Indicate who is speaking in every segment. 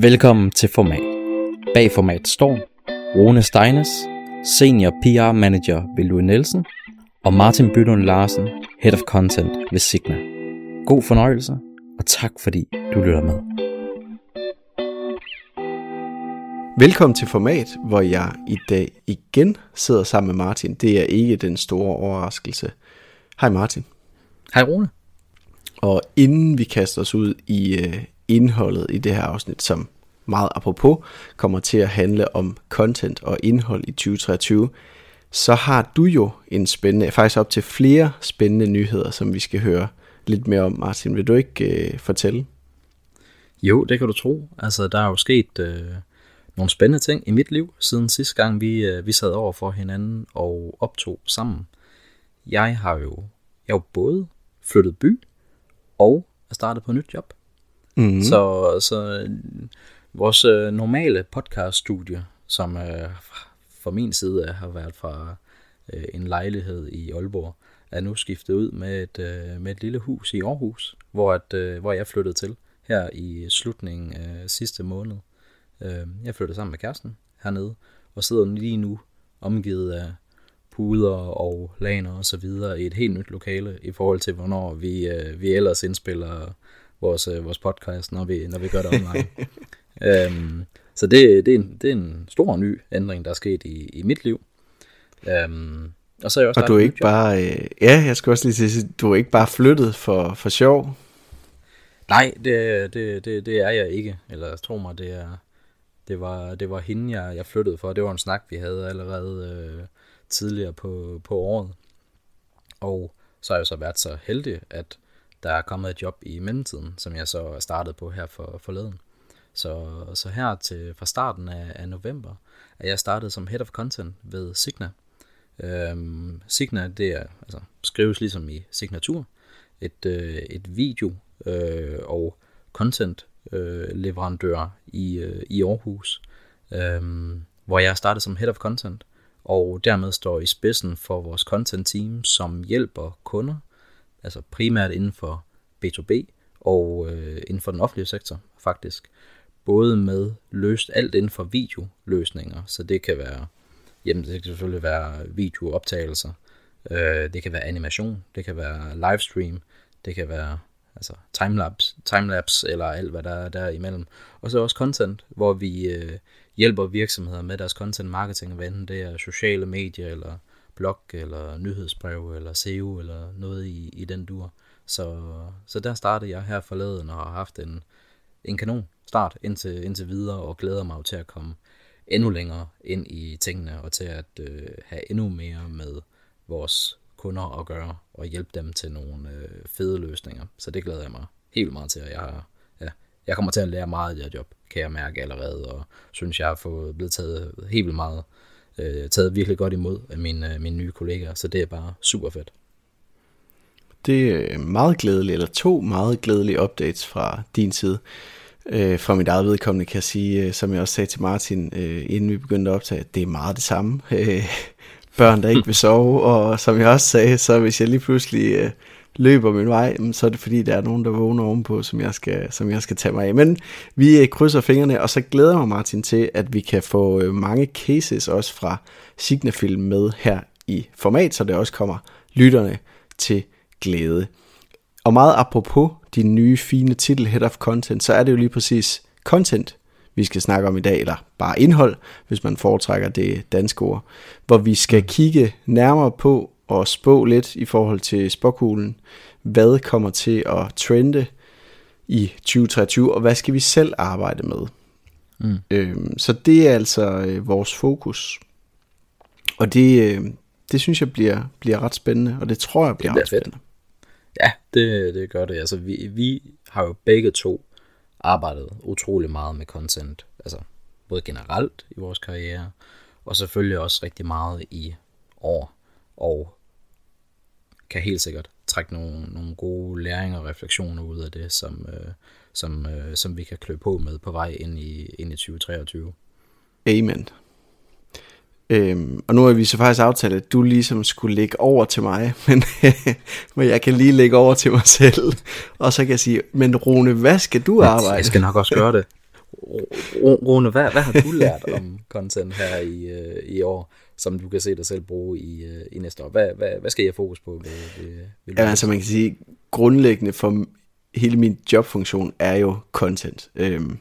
Speaker 1: Velkommen til Format. Bag Format står Rune Steines, Senior PR Manager ved Louis Nielsen, og Martin Bydlund Larsen, Head of Content ved Signa. God fornøjelse, og tak fordi du lytter med.
Speaker 2: Velkommen til Format, hvor jeg i dag igen sidder sammen med Martin. Det er ikke den store overraskelse. Hej Martin.
Speaker 1: Hej Rune.
Speaker 2: Og inden vi kaster os ud i uh, indholdet i det her afsnit, som meget apropos kommer til at handle om content og indhold i 2023, så har du jo en spændende, faktisk op til flere spændende nyheder, som vi skal høre lidt mere om. Martin, vil du ikke øh, fortælle?
Speaker 1: Jo, det kan du tro. Altså, der er jo sket øh, nogle spændende ting i mit liv, siden sidste gang vi, øh, vi sad over for hinanden og optog sammen. Jeg har jo, jeg har jo både flyttet by og er startet på et nyt job. Mm. Så, så øh, vores øh, normale podcaststudie, som øh, fra min side har været fra øh, en lejlighed i Aalborg, er nu skiftet ud med et, øh, med et lille hus i Aarhus, hvor, at, øh, hvor jeg flyttede til her i slutningen af sidste måned. Øh, jeg flyttede sammen med kæresten hernede, og sidder lige nu omgivet af puder og laner og så videre i et helt nyt lokale i forhold til, hvornår vi, øh, vi ellers indspiller vores, øh, vores podcast, når vi, når vi gør det online. øhm, så det, det, er en, det er en stor ny ændring, der er sket i, i mit liv. Øhm,
Speaker 2: og så er jeg også og du er ikke bare, øh, ja, jeg skal også lige sige, du er ikke bare flyttet for, for sjov?
Speaker 1: Nej, det, det, det, det er jeg ikke. Eller tro mig, det er, det var, det var hende, jeg, jeg flyttede for. Det var en snak, vi havde allerede øh, tidligere på, på året. Og så har jeg så været så heldig, at der er kommet et job i mellemtiden, som jeg så startede på her for forleden. Så, så her til fra starten af, af november er jeg startet som Head of Content ved Signa. Øhm, Signa, det er, altså, skrives ligesom i signatur, et, øh, et video øh, og content øh, leverandør i, øh, i Aarhus, øh, hvor jeg startede som Head of Content, og dermed står i spidsen for vores content team, som hjælper kunder altså primært inden for B2B og øh, inden for den offentlige sektor faktisk. Både med løst alt inden for videoløsninger, så det kan være, jamen det kan selvfølgelig være videooptagelser, øh, det kan være animation, det kan være livestream, det kan være altså timelapse, timelapse eller alt hvad der er der imellem. Og så også content, hvor vi øh, hjælper virksomheder med deres content marketing, hvad enten det er sociale medier eller blog, eller nyhedsbrev, eller SEO, eller noget i, i den dur. Så, så der startede jeg her forleden, og har haft en, en kanon start indtil, indtil videre, og glæder mig til at komme endnu længere ind i tingene, og til at øh, have endnu mere med vores kunder at gøre, og hjælpe dem til nogle øh, fede løsninger. Så det glæder jeg mig helt meget til, at jeg har, ja, jeg kommer til at lære meget af det her job, kan jeg mærke allerede, og synes, jeg har fået blevet taget helt vildt meget øh, taget virkelig godt imod af mine, øh, mine nye kollegaer, så det er bare super fedt.
Speaker 2: Det er meget glædeligt, eller to meget glædelige updates fra din side. Øh, fra mit eget vedkommende kan jeg sige, øh, som jeg også sagde til Martin, øh, inden vi begyndte at optage, at det er meget det samme. Øh, børn, der ikke vil sove, og som jeg også sagde, så hvis jeg lige pludselig øh, løber min vej, så er det fordi, der er nogen, der vågner ovenpå, som jeg skal, som jeg skal tage mig af. Men vi øh, krydser fingrene, og så glæder jeg mig, Martin, til, at vi kan få øh, mange cases også fra Signafilm med her i format, så det også kommer lytterne til glæde. Og meget apropos din nye fine titel Head of Content, så er det jo lige præcis content, vi skal snakke om i dag, eller bare indhold, hvis man foretrækker det danske ord, hvor vi skal kigge nærmere på, og spå lidt i forhold til spåkuglen. Hvad kommer til at trende i 2023, og hvad skal vi selv arbejde med? Mm. Øhm, så det er altså øh, vores fokus. Og det, øh, det synes jeg bliver, bliver ret spændende, og det tror jeg bliver, det bliver ret spændende.
Speaker 1: Ja, det, det gør det. Altså, vi, vi har jo begge to arbejdet utrolig meget med content, altså både generelt i vores karriere, og selvfølgelig også rigtig meget i år. Og kan helt sikkert trække nogle, nogle gode læringer og refleksioner ud af det, som, øh, som, øh, som vi kan klø på med på vej ind i, ind i 2023.
Speaker 2: Amen. Øhm, og nu har vi så faktisk aftalt, at du ligesom skulle lægge over til mig, men, men jeg kan lige lægge over til mig selv, og så kan jeg sige, men Rune, hvad skal du arbejde?
Speaker 1: Jeg skal nok også gøre det. Rune, hvad, hvad har du lært om content her i, øh, i år, som du kan se dig selv bruge i, øh, i næste år? Hvad, hvad, hvad skal jeg fokus på? Ved, ved,
Speaker 2: ved ja, altså man kan sige, grundlæggende for hele min jobfunktion er jo content. Øhm,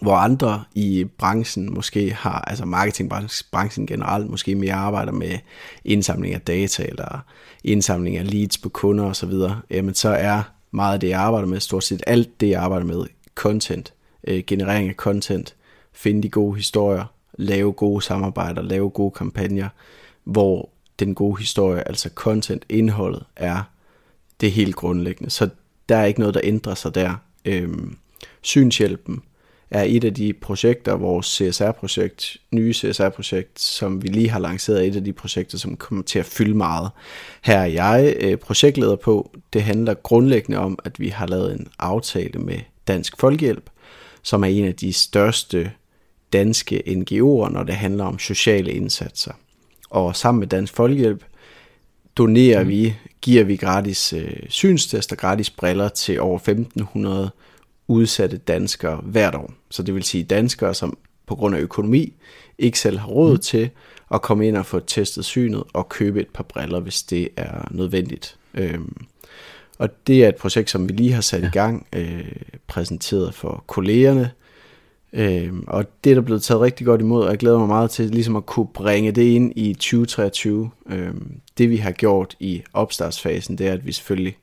Speaker 2: hvor andre i branchen måske har, altså marketingbranchen generelt, måske mere arbejder med indsamling af data eller indsamling af leads på kunder osv., jamen så er meget af det, jeg arbejder med, stort set alt det, jeg arbejder med, content, øh, generering af content, finde de gode historier, lave gode samarbejder, lave gode kampagner, hvor den gode historie, altså content, indholdet, er det helt grundlæggende. Så der er ikke noget, der ændrer sig der. Øhm, synshjælpen er et af de projekter, vores CSR-projekt, nye CSR-projekt, som vi lige har lanceret, et af de projekter, som kommer til at fylde meget. Her er jeg øh, projektleder på. Det handler grundlæggende om, at vi har lavet en aftale med Dansk Folkehjælp, som er en af de største danske NGO'er, når det handler om sociale indsatser. Og sammen med Dansk Folkehjælp donerer mm. vi, giver vi gratis øh, synstester, gratis briller til over 1500 udsatte danskere hvert år. Så det vil sige danskere, som på grund af økonomi ikke selv har råd mm. til at komme ind og få testet synet og købe et par briller, hvis det er nødvendigt. Øhm, og det er et projekt, som vi lige har sat ja. i gang, øh, præsenteret for kollegerne. Øhm, og det er der blevet taget rigtig godt imod, og jeg glæder mig meget til ligesom at kunne bringe det ind i 2023. Øhm, det vi har gjort i opstartsfasen, det er, at vi selvfølgelig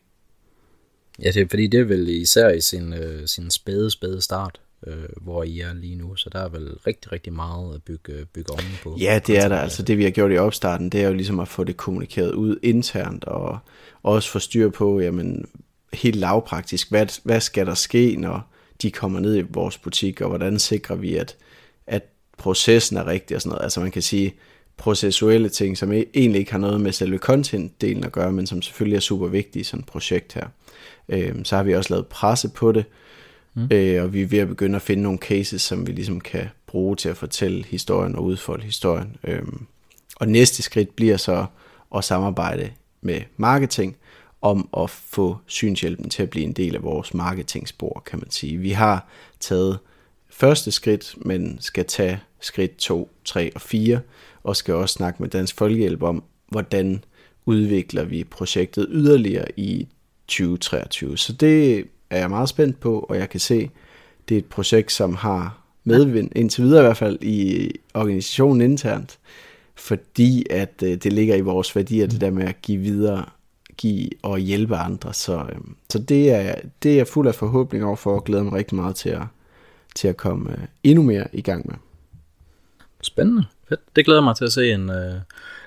Speaker 1: Ja, det er, fordi det er vel især i sin, øh, sin spæde, spæde start, øh, hvor I er lige nu, så der er vel rigtig, rigtig meget at bygge, bygge oven på.
Speaker 2: Ja, det er der. Altså det vi har gjort i opstarten, det er jo ligesom at få det kommunikeret ud internt, og også få styr på, jamen helt lavpraktisk, hvad, hvad skal der ske, når de kommer ned i vores butik, og hvordan sikrer vi, at, at processen er rigtig og sådan noget. Altså man kan sige, processuelle ting, som e-, egentlig ikke har noget med selve content-delen at gøre, men som selvfølgelig er super vigtige i sådan et projekt her. Øh, så har vi også lavet presse på det, mm. øh, og vi er ved at begynde at finde nogle cases, som vi ligesom kan bruge til at fortælle historien og udfolde historien. Øh, og næste skridt bliver så at samarbejde med marketing om at få synshjælpen til at blive en del af vores marketingspor, kan man sige. Vi har taget første skridt, men skal tage skridt 2, 3 og 4, og skal også snakke med Dansk Folkehjælp om, hvordan udvikler vi projektet yderligere i 2023. Så det er jeg meget spændt på, og jeg kan se, det er et projekt, som har medvind, indtil videre i hvert fald, i organisationen internt, fordi at øh, det ligger i vores værdier, det der med at give videre, give og hjælpe andre. Så, øh, så det, er, det er jeg fuld af forhåbning over for, og glæder mig rigtig meget til at, til at komme øh, endnu mere i gang med.
Speaker 1: Spændende. Fedt. Det glæder mig til at se en,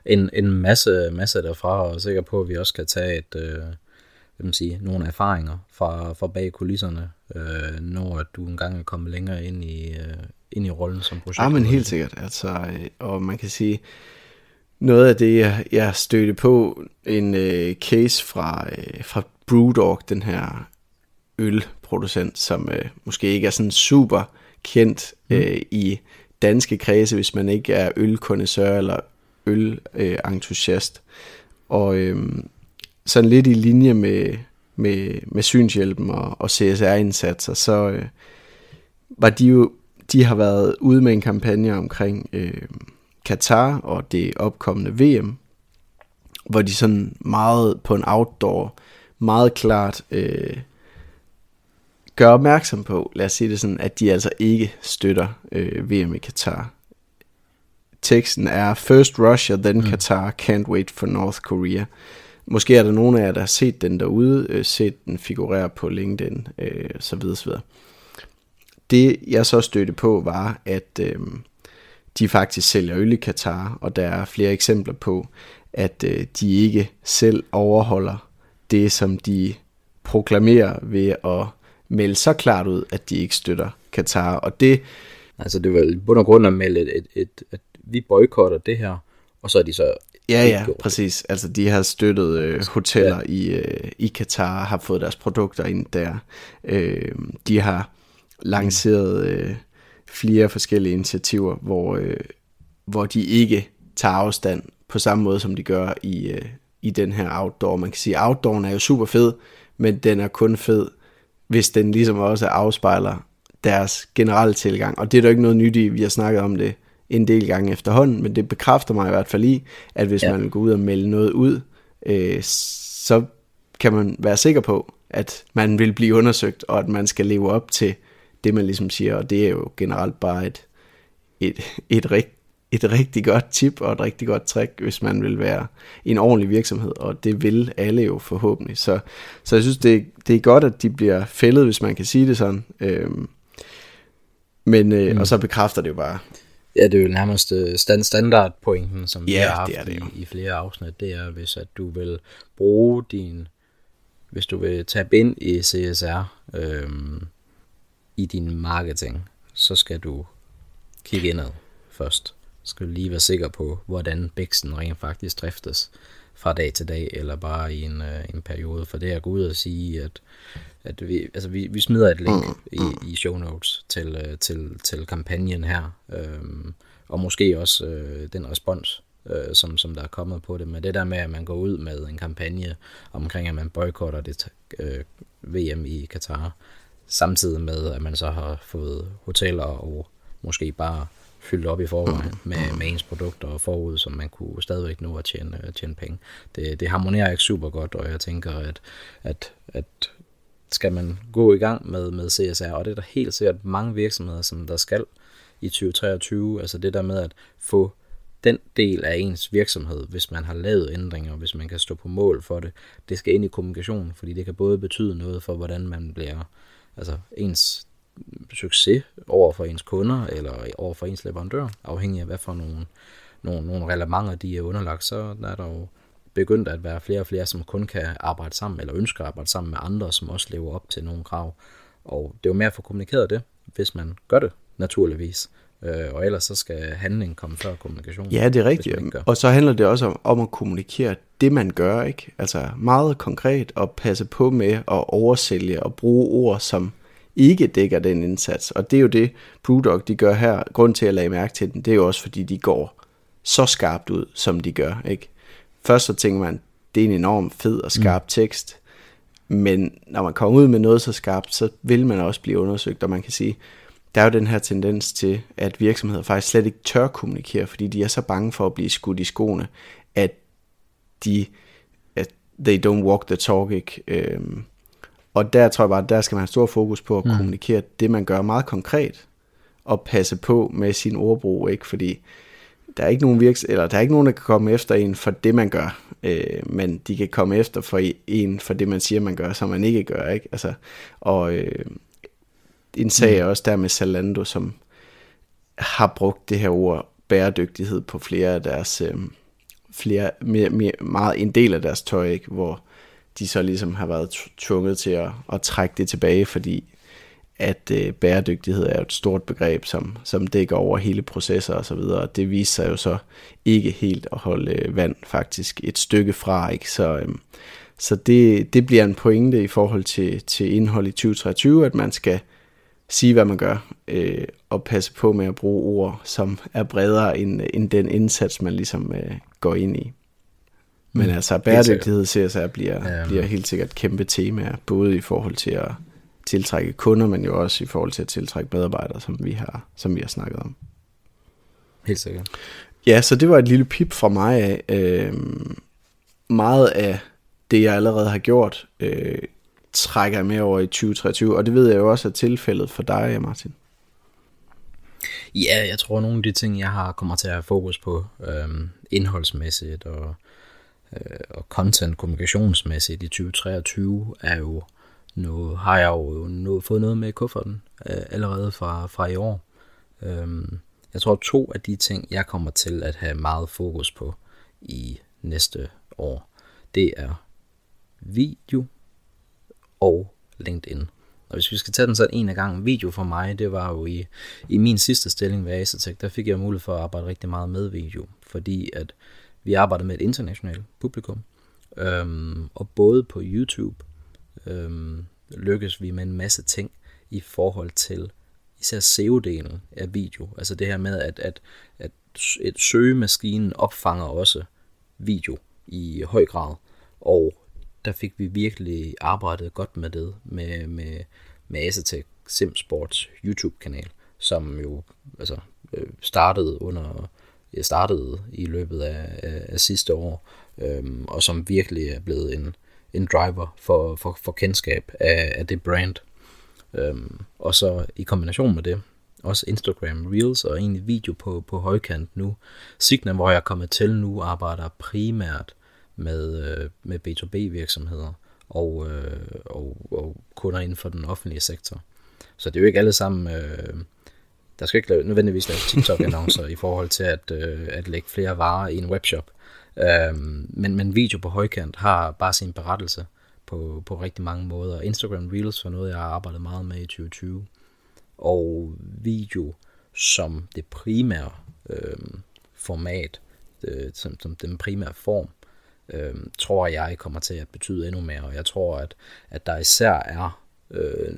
Speaker 1: en, en masse, masse derfra, og er sikker på, at vi også kan tage et, vil man sige, nogle erfaringer fra, fra bag kulisserne, øh, når du engang er kommet længere ind i, øh, ind i rollen som projekt.
Speaker 2: Ja, men helt sikkert. Altså, øh, og man kan sige, noget af det, jeg, jeg stødte på, en øh, case fra, øh, fra Brewdog, den her ølproducent, som øh, måske ikke er sådan super kendt mm. øh, i danske kredse, hvis man ikke er ølkondensør eller ølentusiast. Og øh, sådan lidt i linje med, med, med synshjælpen og, og CSR-indsatser, så øh, var de jo, de har været ude med en kampagne omkring øh, Katar og det opkommende VM, hvor de sådan meget på en outdoor, meget klart øh, gør opmærksom på, lad os sige det sådan, at de altså ikke støtter øh, VM i Katar. Teksten er First Russia, then mm. Qatar, can't wait for North Korea. Måske er der nogen af jer, der har set den derude, øh, set den figurere på LinkedIn, øh, så videre, så videre. Det jeg så stødte på var, at øh, de faktisk sælger øl i Katar, og der er flere eksempler på, at øh, de ikke selv overholder det, som de proklamerer ved at melde så klart ud, at de ikke støtter Katar. Og det...
Speaker 1: Altså det var i bund og grund at melde, et, et, et, at vi boykotter det her, og så er de så
Speaker 2: Ja, ja, præcis. Altså, de har støttet øh, hoteller ja. i, øh, i Katar, har fået deres produkter ind der. Øh, de har lanceret øh, flere forskellige initiativer, hvor, øh, hvor de ikke tager afstand på samme måde, som de gør i, øh, i den her outdoor. Man kan sige, at outdooren er jo super fed, men den er kun fed, hvis den ligesom også afspejler deres generelle tilgang. Og det er der ikke noget nyt i, vi har snakket om det en del gange efterhånden, men det bekræfter mig i hvert fald i, at hvis ja. man vil gå ud og melde noget ud, øh, så kan man være sikker på, at man vil blive undersøgt, og at man skal leve op til det, man ligesom siger, og det er jo generelt bare et, et, et, rigt, et rigtig godt tip og et rigtig godt trick, hvis man vil være en ordentlig virksomhed, og det vil alle jo forhåbentlig. Så, så jeg synes, det, det er godt, at de bliver fældet, hvis man kan sige det sådan. Øhm, men, øh, mm. Og så bekræfter det jo bare.
Speaker 1: Ja, det er jo nærmest øh, stand standardpointen, som
Speaker 2: ja,
Speaker 1: vi har haft
Speaker 2: det er det
Speaker 1: i, i flere afsnit. Det er, hvis at du vil bruge din, hvis du vil tabe ind i CSR øhm, i din marketing, så skal du kigge indad først. Så skal du lige være sikker på, hvordan bæksten rent faktisk driftes fra dag til dag, eller bare i en, øh, en periode. For det er at gå ud og sige, at, at vi, altså vi, vi smider et link i, i show notes til, øh, til, til kampagnen her, øh, og måske også øh, den respons, øh, som, som der er kommet på det. Men det der med, at man går ud med en kampagne omkring, at man boykotter det øh, VM i Katar, samtidig med, at man så har fået hoteller og måske bare fyldt op i forvejen med, med ens produkter og forud, som man kunne stadigvæk nå at tjene, tjene penge. Det, det harmonerer ikke super godt, og jeg tænker, at, at, at skal man gå i gang med, med CSR, og det er der helt sikkert mange virksomheder, som der skal i 2023, altså det der med at få den del af ens virksomhed, hvis man har lavet ændringer, hvis man kan stå på mål for det, det skal ind i kommunikation, fordi det kan både betyde noget for, hvordan man bliver, altså ens succes over for ens kunder, eller over for ens leverandør, afhængig af hvad for nogle, nogle, nogle relevanter de er underlagt, så er der jo begyndt at være flere og flere, som kun kan arbejde sammen, eller ønsker at arbejde sammen med andre, som også lever op til nogle krav. Og det er jo mere at få kommunikeret det, hvis man gør det, naturligvis. Øh, og ellers så skal handling komme før kommunikation.
Speaker 2: Ja, det er rigtigt. Og så handler det også om, om at kommunikere det, man gør. ikke. Altså meget konkret at passe på med at oversælge og bruge ord, som ikke dækker den indsats. Og det er jo det, Brewdog de gør her. Grund til at lade mærke til den, det er jo også fordi, de går så skarpt ud, som de gør. ikke. Først så tænker man, det er en enorm fed og skarp mm. tekst. Men når man kommer ud med noget så skarpt, så vil man også blive undersøgt, og man kan sige, der er jo den her tendens til, at virksomheder faktisk slet ikke tør kommunikere, fordi de er så bange for at blive skudt i skoene, at de, at they don't walk the talk, ikke? Øhm, og der tror jeg bare, der skal man have stor fokus på at mm. kommunikere det, man gør meget konkret, og passe på med sin ordbrug, ikke? Fordi der er ikke nogen virks eller der er ikke nogen, der kan komme efter en for det, man gør, øh, men de kan komme efter for en for det, man siger, man gør, som man ikke gør, ikke? Altså, og øh, en sag er også der med Zalando, som har brugt det her ord bæredygtighed på flere af deres, øh, flere, mere, mere, meget en del af deres tøj, ikke? hvor de så ligesom har været tvunget til at, at trække det tilbage, fordi at øh, bæredygtighed er et stort begreb, som, som dækker over hele processer og så videre. Det viser sig jo så ikke helt at holde øh, vand faktisk et stykke fra, ikke? Så, øh, så det, det bliver en pointe i forhold til, til indhold i 2023, at man skal sige, hvad man gør, øh, og passe på med at bruge ord, som er bredere end, end den indsats, man ligesom øh, går ind i. Men mm. altså, bæredygtighed CSR bliver, ja, bliver helt sikkert et kæmpe tema, både i forhold til at tiltrække kunder, men jo også i forhold til at tiltrække medarbejdere, som vi har, som vi har snakket om.
Speaker 1: Helt sikkert.
Speaker 2: Ja, så det var et lille pip fra mig af. Øh, meget af det, jeg allerede har gjort, øh, trækker jeg med over i 2023, og det ved jeg jo også er tilfældet for dig, Martin.
Speaker 1: Ja, jeg tror, nogle af de ting, jeg har kommer til at have fokus på, øhm, indholdsmæssigt og, øh, og content kommunikationsmæssigt i 2023, er jo nu har jeg jo nu fået noget med i kufferten øh, allerede fra, fra i år. Øhm, jeg tror, to af de ting, jeg kommer til at have meget fokus på i næste år, det er video og LinkedIn. Og hvis vi skal tage den sådan en af gangen, video for mig, det var jo i, i min sidste stilling ved Asetek, der fik jeg mulighed for at arbejde rigtig meget med video, fordi at vi arbejdede med et internationalt publikum, øhm, og både på YouTube øhm, lykkes vi med en masse ting i forhold til især SEO-delen af video. Altså det her med, at, at, at et søgemaskinen opfanger også video i høj grad. Og der fik vi virkelig arbejdet godt med det, med, med, med Asetek Simsports YouTube-kanal, som jo altså, øh, startede under startede i løbet af, af, af sidste år, øhm, og som virkelig er blevet en, en driver for, for, for kendskab af, af det brand. Øhm, og så i kombination med det, også Instagram Reels og egentlig video på, på højkant nu. Signa, hvor jeg er kommet til nu, arbejder primært med, øh, med B2B virksomheder og, øh, og, og kunder inden for den offentlige sektor. Så det er jo ikke alle sammen, øh, der skal ikke nødvendigvis laves TikTok-annoncer i forhold til at, øh, at lægge flere varer i en webshop. Øhm, men, men video på højkant har bare sin berettelse på, på rigtig mange måder. Instagram Reels var noget, jeg har arbejdet meget med i 2020. Og video som det primære øh, format, øh, som, som den primære form, øh, tror jeg kommer til at betyde endnu mere. Og jeg tror, at, at der især er øh,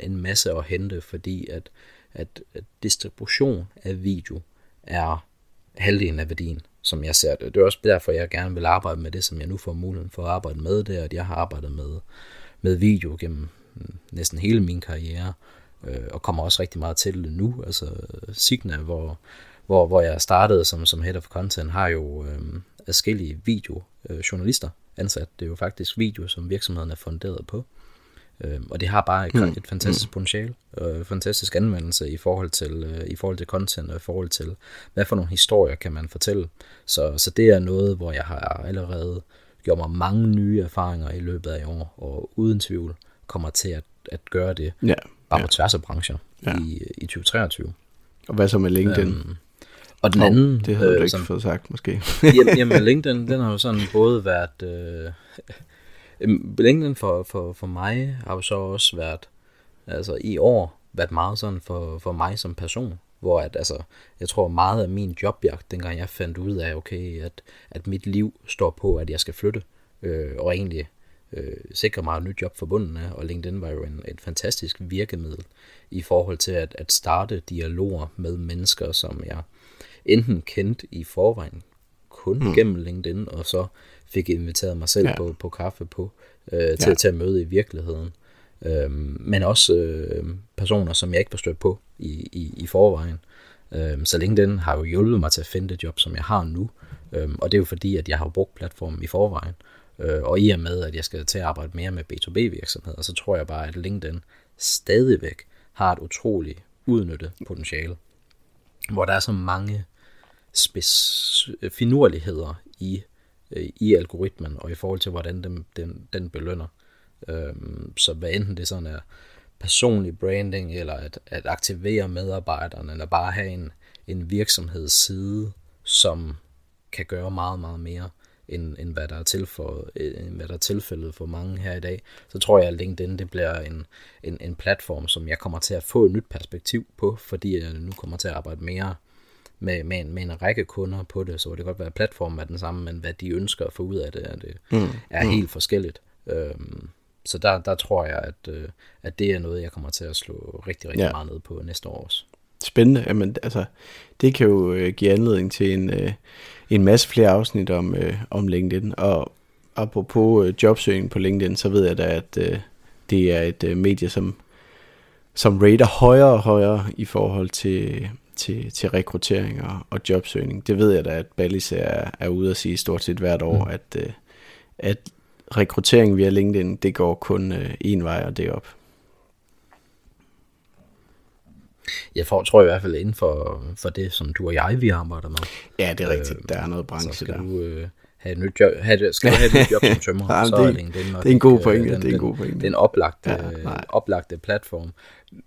Speaker 1: en masse at hente, fordi at, at, at distribution af video er halvdelen af værdien, som jeg ser det. Det er også derfor, jeg gerne vil arbejde med det, som jeg nu får muligheden for at arbejde med det, at jeg har arbejdet med, med video gennem mm, næsten hele min karriere, øh, og kommer også rigtig meget til det nu. Altså Signa, hvor, hvor, hvor jeg startede som, som head of content, har jo øh, adskillige videojournalister ansat. Det er jo faktisk video, som virksomheden er funderet på. Øh, og det har bare et, mm. et fantastisk mm. potentiale, øh, fantastisk anvendelse i forhold til øh, i forhold til content og i forhold til hvad for nogle historier kan man fortælle. Så så det er noget, hvor jeg har allerede gjort mig mange nye erfaringer i løbet af i år og uden tvivl kommer til at, at gøre det ja, bare ja. på tværs af brancher ja. i, i 2023.
Speaker 2: Og hvad så med LinkedIn? Øhm,
Speaker 1: og den anden...
Speaker 2: Oh, det havde øh, du ikke sådan, fået sagt, måske.
Speaker 1: jamen, jamen, LinkedIn, den har jo sådan både været... Øh, LinkedIn for, for, for mig har jo så også været, altså i år, været meget sådan for, for mig som person. Hvor at, altså, jeg tror meget af min jobjagt, dengang jeg fandt ud af, okay, at, at mit liv står på, at jeg skal flytte, øh, og egentlig øh, sikre mig et nyt job forbundet af, og LinkedIn var jo en, et fantastisk virkemiddel i forhold til at, at starte dialoger med mennesker, som jeg enten kendte i forvejen kun mm. gennem LinkedIn, og så fik inviteret mig selv ja. på, på kaffe på, øh, til, ja. til at møde i virkeligheden. Øhm, men også øh, personer, som jeg ikke var stødt på i, i, i forvejen. Øhm, så LinkedIn har jo hjulpet mig til at finde det job, som jeg har nu. Øhm, og det er jo fordi, at jeg har brugt platformen i forvejen. Øh, og i og med, at jeg skal til at arbejde mere med B2B-virksomheder, så tror jeg bare, at LinkedIn stadigvæk har et utroligt udnyttet potentiale. Hvor der er så mange spids øh, finurligheder i øh, i algoritmen, og i forhold til, hvordan den, den, den belønner. Øhm, så hvad enten det sådan er personlig branding, eller at, at aktivere medarbejderne, eller bare have en, en virksomhedsside, som kan gøre meget, meget mere, end, end hvad, der er til for, øh, end hvad der er tilfældet for mange her i dag, så tror jeg, at LinkedIn det bliver en, en, en platform, som jeg kommer til at få et nyt perspektiv på, fordi jeg nu kommer til at arbejde mere med, med, en, med en række kunder på det, så det kan godt være, at platformen er den samme, men hvad de ønsker at få ud af det, er, det mm. er mm. helt forskelligt. Øhm, så der, der tror jeg, at, øh, at det er noget, jeg kommer til at slå rigtig, rigtig ja. meget ned på næste år også.
Speaker 2: Spændende. Jamen, altså, det kan jo øh, give anledning til en, øh, en masse flere afsnit om, øh, om LinkedIn. Og apropos øh, jobsøgning på LinkedIn, så ved jeg da, at øh, det er et øh, medie, som, som rater højere og højere i forhold til, til, til rekruttering og, og jobsøgning. Det ved jeg da, at Ballis er, er ude at sige stort set hvert år, mm. at, øh, at rekruttering via LinkedIn, det går kun øh, en vej, og det er op.
Speaker 1: Jeg får, tror i hvert fald inden for, for det, som du og jeg, vi arbejder med.
Speaker 2: Ja, det er rigtigt. Øh, der er noget branche
Speaker 1: så skal
Speaker 2: der.
Speaker 1: Du, øh, have et nyt job, have, skal du have et nyt job som tømmer, ja, så det, er LinkedIn
Speaker 2: det er en god pointe. Den, det er en god pointe.
Speaker 1: Den, den oplagte, ja, oplagte platform.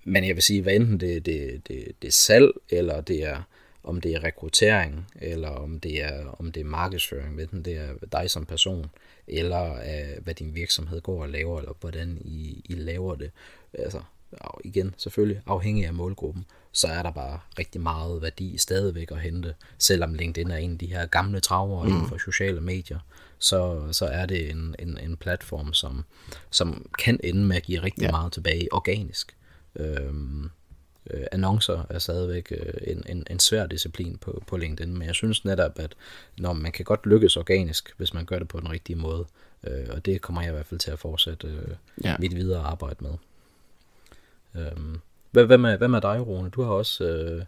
Speaker 1: Men jeg vil sige, hvad enten det, det, det, det er salg, eller det er om det er rekruttering, eller om det er, om det er markedsføring, enten det er dig som person, eller uh, hvad din virksomhed går og laver, eller hvordan I, I laver det. Altså, igen, selvfølgelig afhængig af målgruppen, så er der bare rigtig meget værdi stadigvæk at hente. Selvom LinkedIn er en af de her gamle traver mm. inden for sociale medier, så, så er det en, en, en platform, som, som kan ende med at give rigtig ja. meget tilbage organisk. Øhm, øh, annoncer er stadigvæk øh, en, en, en svær disciplin på, på LinkedIn, men jeg synes netop, at når man kan godt lykkes organisk, hvis man gør det på den rigtige måde, øh, og det kommer jeg i hvert fald til at fortsætte øh, ja. mit videre arbejde med. Øhm, hvad, hvad, med, hvad med dig, Rune? Du har også øh,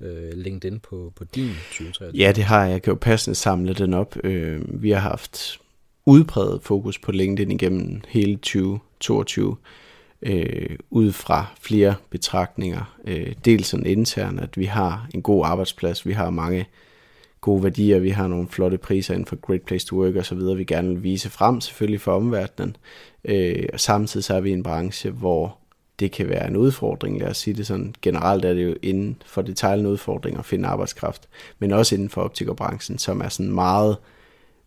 Speaker 1: øh, LinkedIn på, på din 2023.
Speaker 2: Ja, det har jeg. Jeg kan jo passende samle den op. Øh, vi har haft udpræget fokus på LinkedIn igennem hele 2022 øh, ud fra flere betragtninger. Øh, dels sådan internt, at vi har en god arbejdsplads, vi har mange gode værdier, vi har nogle flotte priser inden for Great Place to Work og så videre, vi gerne vil vise frem selvfølgelig for omverdenen. Øh, og samtidig så er vi i en branche, hvor det kan være en udfordring, lad os sige det sådan. Generelt er det jo inden for detaljen udfordring at finde arbejdskraft, men også inden for optikerbranchen, som er sådan meget,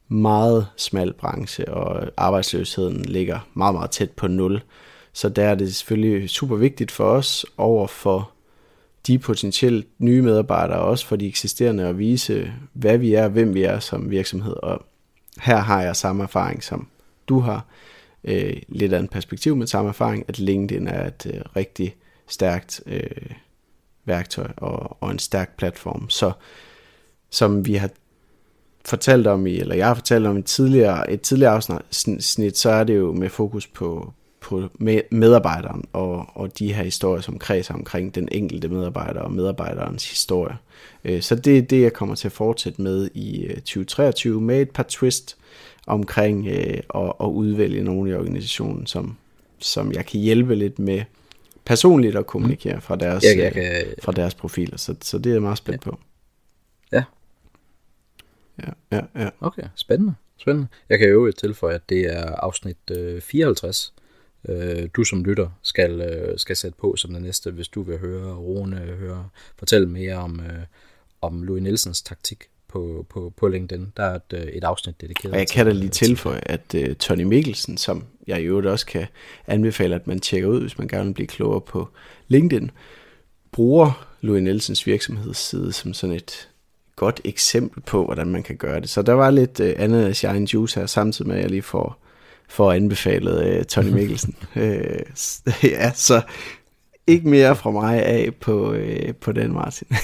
Speaker 2: meget smal branche, og arbejdsløsheden ligger meget, meget tæt på nul. Så der er det selvfølgelig super vigtigt for os over for de potentielt nye medarbejdere, også for de eksisterende, at vise, hvad vi er, hvem vi er som virksomhed. Og her har jeg samme erfaring, som du har. Øh, lidt andet perspektiv med samme erfaring, at LinkedIn er et øh, rigtig stærkt øh, værktøj og, og en stærk platform. Så som vi har fortalt om i, eller jeg har fortalt om i tidligere, et tidligere afsnit, så er det jo med fokus på, på medarbejderen og, og de her historier, som kredser omkring den enkelte medarbejder og medarbejderens historie. Øh, så det er det, jeg kommer til at fortsætte med i øh, 2023 med et par twist omkring øh, at, at udvælge nogle i organisationen, som, som jeg kan hjælpe lidt med personligt at kommunikere fra deres, jeg, jeg kan... fra deres profiler. Så, så det er jeg meget spændt
Speaker 1: ja.
Speaker 2: på.
Speaker 1: Ja.
Speaker 2: Ja, ja, ja.
Speaker 1: Okay, spændende. Spændende. Jeg kan jo tilføje, at det er afsnit øh, 54, øh, du som lytter skal, øh, skal sætte på som det næste, hvis du vil høre Rune høre, fortælle mere om, øh, om Louis Nielsens taktik på, på, på LinkedIn. Der er et, øh, et afsnit dedikeret.
Speaker 2: Og jeg kan da lige tilføje, at uh, Tony Mikkelsen, som jeg i øvrigt også kan anbefale, at man tjekker ud, hvis man gerne vil blive klogere på LinkedIn, bruger Louis Nielsens virksomhedsside som sådan et godt eksempel på, hvordan man kan gøre det. Så der var lidt uh, andet af Shine Juice her, samtidig med at jeg lige får for anbefalet uh, Tony Mikkelsen. uh, ja, så ikke mere fra mig af på, uh, på den, Martin.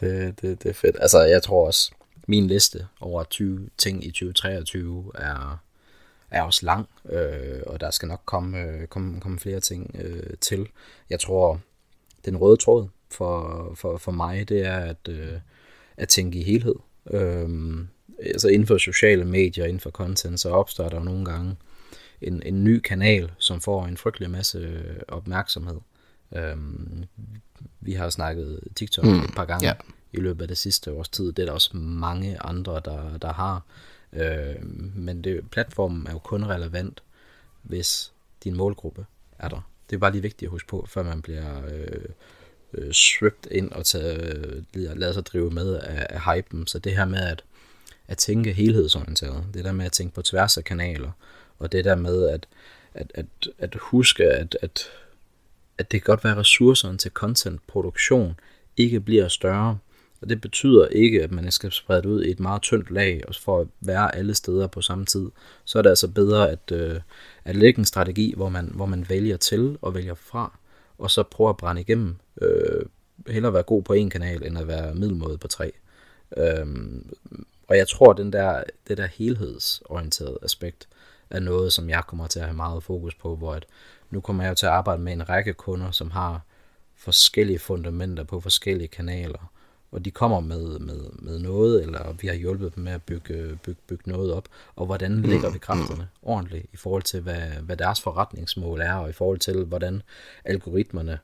Speaker 1: det, det, det er fedt. Altså, jeg tror også, min liste over 20 ting i 2023 er, er også lang, øh, og der skal nok komme, øh, komme, komme flere ting øh, til. Jeg tror, den røde tråd for, for, for mig, det er at, øh, at tænke i helhed. Øh, altså inden for sociale medier, inden for content, så opstår der nogle gange en, en ny kanal, som får en frygtelig masse øh, opmærksomhed. Øhm, vi har snakket TikTok mm, et par gange ja. i løbet af det sidste års tid. Det er der også mange andre, der, der har. Øh, men det, platformen er jo kun relevant, hvis din målgruppe er der. Det er bare lige vigtigt at huske på, før man bliver øh, øh, swept ind og tage, øh, lade sig drive med af, af hypen. Så det her med at, at tænke helhedsorienteret, det der med at tænke på tværs af kanaler, og det der med at, at, at, at huske, at, at at det kan godt være, at ressourcerne til contentproduktion ikke bliver større. Og det betyder ikke, at man skal sprede det ud i et meget tyndt lag, og for at være alle steder på samme tid. Så er det altså bedre at, øh, at lægge en strategi, hvor man, hvor man vælger til og vælger fra, og så prøver at brænde igennem. Øh, hellere være god på en kanal, end at være middelmåde på tre. Øh, og jeg tror, at den der, det der helhedsorienterede aspekt er noget, som jeg kommer til at have meget fokus på, hvor at nu kommer jeg jo til at arbejde med en række kunder, som har forskellige fundamenter på forskellige kanaler, og de kommer med, med, med noget, eller vi har hjulpet dem med at bygge, bygge, bygge noget op, og hvordan lægger vi kræfterne ordentligt i forhold til, hvad, hvad deres forretningsmål er, og i forhold til, hvordan algoritmerne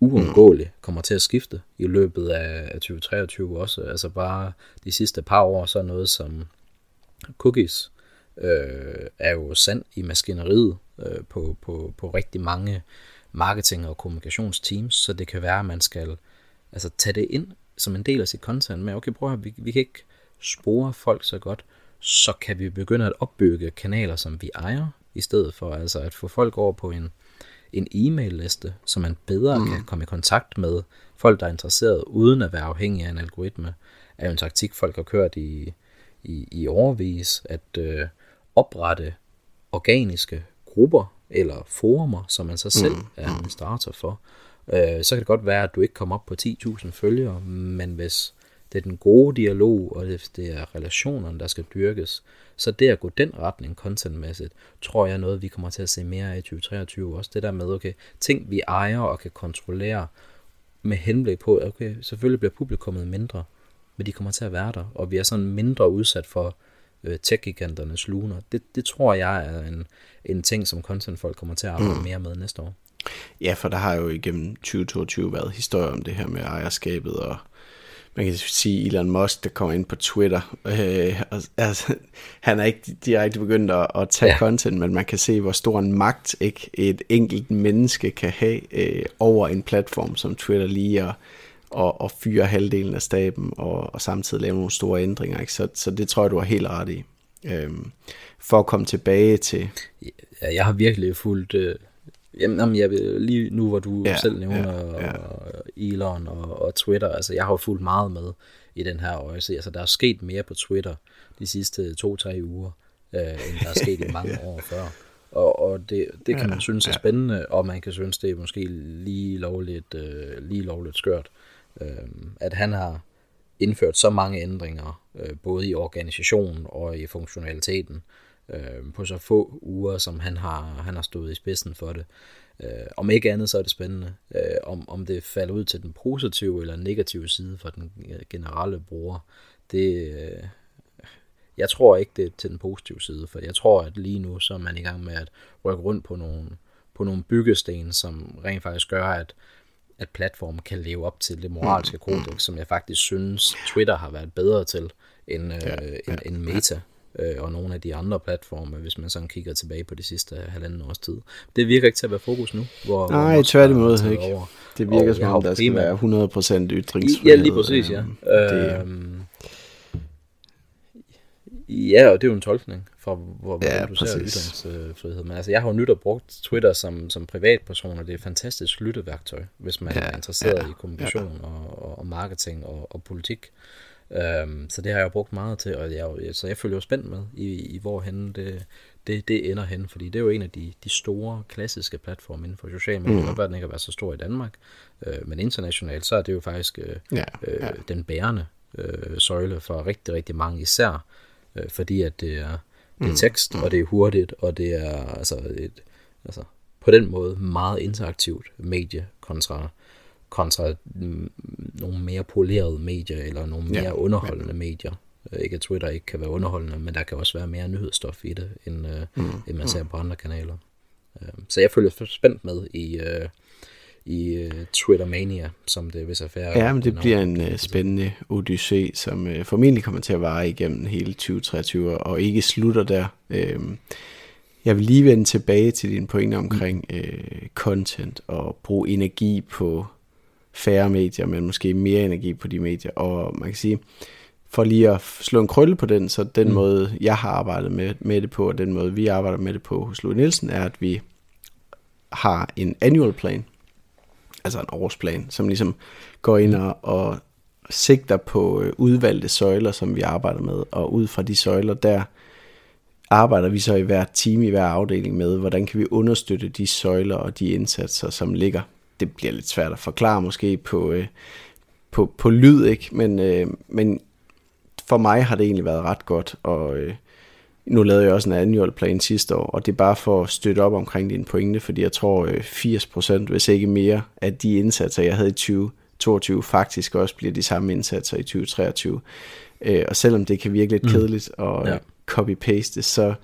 Speaker 1: uundgåeligt kommer til at skifte i løbet af 2023 også. Altså bare de sidste par år, så er noget som cookies øh, er jo sand i maskineriet øh, på, på, på rigtig mange marketing- og kommunikationsteams, så det kan være, at man skal altså, tage det ind som en del af sit content med, okay, prøv at vi, vi kan ikke spore folk så godt, så kan vi begynde at opbygge kanaler, som vi ejer, i stedet for altså at få folk over på en, en e-mail-liste, så man bedre mm. kan komme i kontakt med folk, der er interesseret, uden at være afhængig af en algoritme, er jo en taktik, folk har kørt i, i, i overvis, at øh, oprette organiske grupper eller forumer, som man så selv mm. er administrator for. Øh, så kan det godt være, at du ikke kommer op på 10.000 følgere, men hvis det er den gode dialog, og det, det er relationerne, der skal dyrkes. Så det at gå den retning contentmæssigt, tror jeg er noget, vi kommer til at se mere af i 2023 også. Det der med, okay, ting vi ejer og kan kontrollere med henblik på, okay, selvfølgelig bliver publikummet mindre, men de kommer til at være der, og vi er sådan mindre udsat for øh, tech-giganternes luner. Det, det tror jeg er en, en ting, som contentfolk kommer til at arbejde mm. mere med næste år.
Speaker 2: Ja, for der har jo igennem 2022 været historie om det her med ejerskabet, og man kan sige Elon Musk, der kommer ind på Twitter. Øh, altså, han er ikke direkte begyndt at, at tage ja. content, men man kan se, hvor stor en magt ikke et enkelt menneske kan have øh, over en platform som Twitter lige at, og, og fyre halvdelen af staben, og, og samtidig lave nogle store ændringer. Ikke? Så, så det tror jeg, du har helt ret i. Øhm, for at komme tilbage til...
Speaker 1: Ja, jeg har virkelig fulgt... Øh, jamen, jeg vil, lige nu, hvor du ja, selv nævner ja, ja. Elon og, og Twitter, altså jeg har jo fulgt meget med i den her øjelse. Altså, der er sket mere på Twitter de sidste to-tre uger, øh, end der er sket i mange år før. Og, og det, det kan man synes er spændende, og man kan synes, det er måske lige lovligt, øh, lige lovligt skørt øh, at han har indført så mange ændringer, øh, både i organisationen og i funktionaliteten, øh, på så få uger, som han har, han har stået i spidsen for det. Øh, om ikke andet, så er det spændende, øh, om, om det falder ud til den positive eller negative side for den øh, generelle bruger. Det, øh, jeg tror ikke, det er til den positive side, for jeg tror, at lige nu så er man i gang med at rykke rundt på nogle, på nogle byggesten, som rent faktisk gør, at at platformen kan leve op til det moralske mm. kodex, som jeg faktisk synes, Twitter har været bedre til end, ja, øh, end, ja, end Meta øh, og nogle af de andre platforme, hvis man sådan kigger tilbage på de sidste halvanden års tid. Det virker ikke til at være fokus nu. Hvor,
Speaker 2: Nej, tværtimod ikke. Over. Det virker som om, der skal være 100% ytringsfrihed.
Speaker 1: Ja, lige præcis, ja. Det, øhm, Ja, og det er jo en tolkning fra, hvor, ja, du ser ytringsfrihed. Men altså, jeg har jo nyt og brugt Twitter som, som privatperson, og det er et fantastisk lytteværktøj, hvis man ja, er interesseret ja, i kommunikation ja. og, og marketing og, og politik. Um, så det har jeg brugt meget til, og jeg, så jeg følger jo spændt med i, i hvorhen det, det, det ender hen, fordi det er jo en af de, de store, klassiske platforme inden for sociale medier. Mm. den ikke at være så stor i Danmark, uh, men internationalt, så er det jo faktisk uh, ja, ja. Uh, den bærende uh, søjle for rigtig, rigtig mange, især øh, fordi at det er, det er mm. tekst, mm. og det er hurtigt, og det er altså et, altså på den måde meget interaktivt medie kontra kontra mm, nogle mere polerede medier, eller nogle mere ja, underholdende ja. medier. Øh, ikke at Twitter ikke kan være underholdende, men der kan også være mere nyhedsstof i det, end, øh, mm. end man ser mm. på andre kanaler. Øh, så jeg følger spændt med i, i uh, Twittermania, som det hvis er færre.
Speaker 2: Ja, men det bliver en uh, spændende odyssé, som uh, formentlig kommer til at vare igennem hele 2023, og ikke slutter der. Uh, jeg vil lige vende tilbage til din pointe omkring uh, content og bruge energi på færre medier, men måske mere energi på de medier. Og man kan sige, for lige at slå en krølle på den, så den mm. måde, jeg har arbejdet med, med det på, og den måde, vi arbejder med det på hos Louis Nielsen, er, at vi har en annual plan, altså en årsplan, som ligesom går ind og, og sigter på øh, udvalgte søjler, som vi arbejder med, og ud fra de søjler, der arbejder vi så i hver team, i hver afdeling med, hvordan kan vi understøtte de søjler og de indsatser, som ligger. Det bliver lidt svært at forklare måske på, øh, på, på lyd, ikke? Men, øh, men for mig har det egentlig været ret godt at, øh, nu lavede jeg også en annual plan sidste år, og det er bare for at støtte op omkring dine pointe, fordi jeg tror 80%, øh, hvis ikke mere, af de indsatser, jeg havde i 2022, faktisk også bliver de samme indsatser i 2023. Øh, og selvom det kan virke lidt mm. kedeligt at ja. copy-paste, så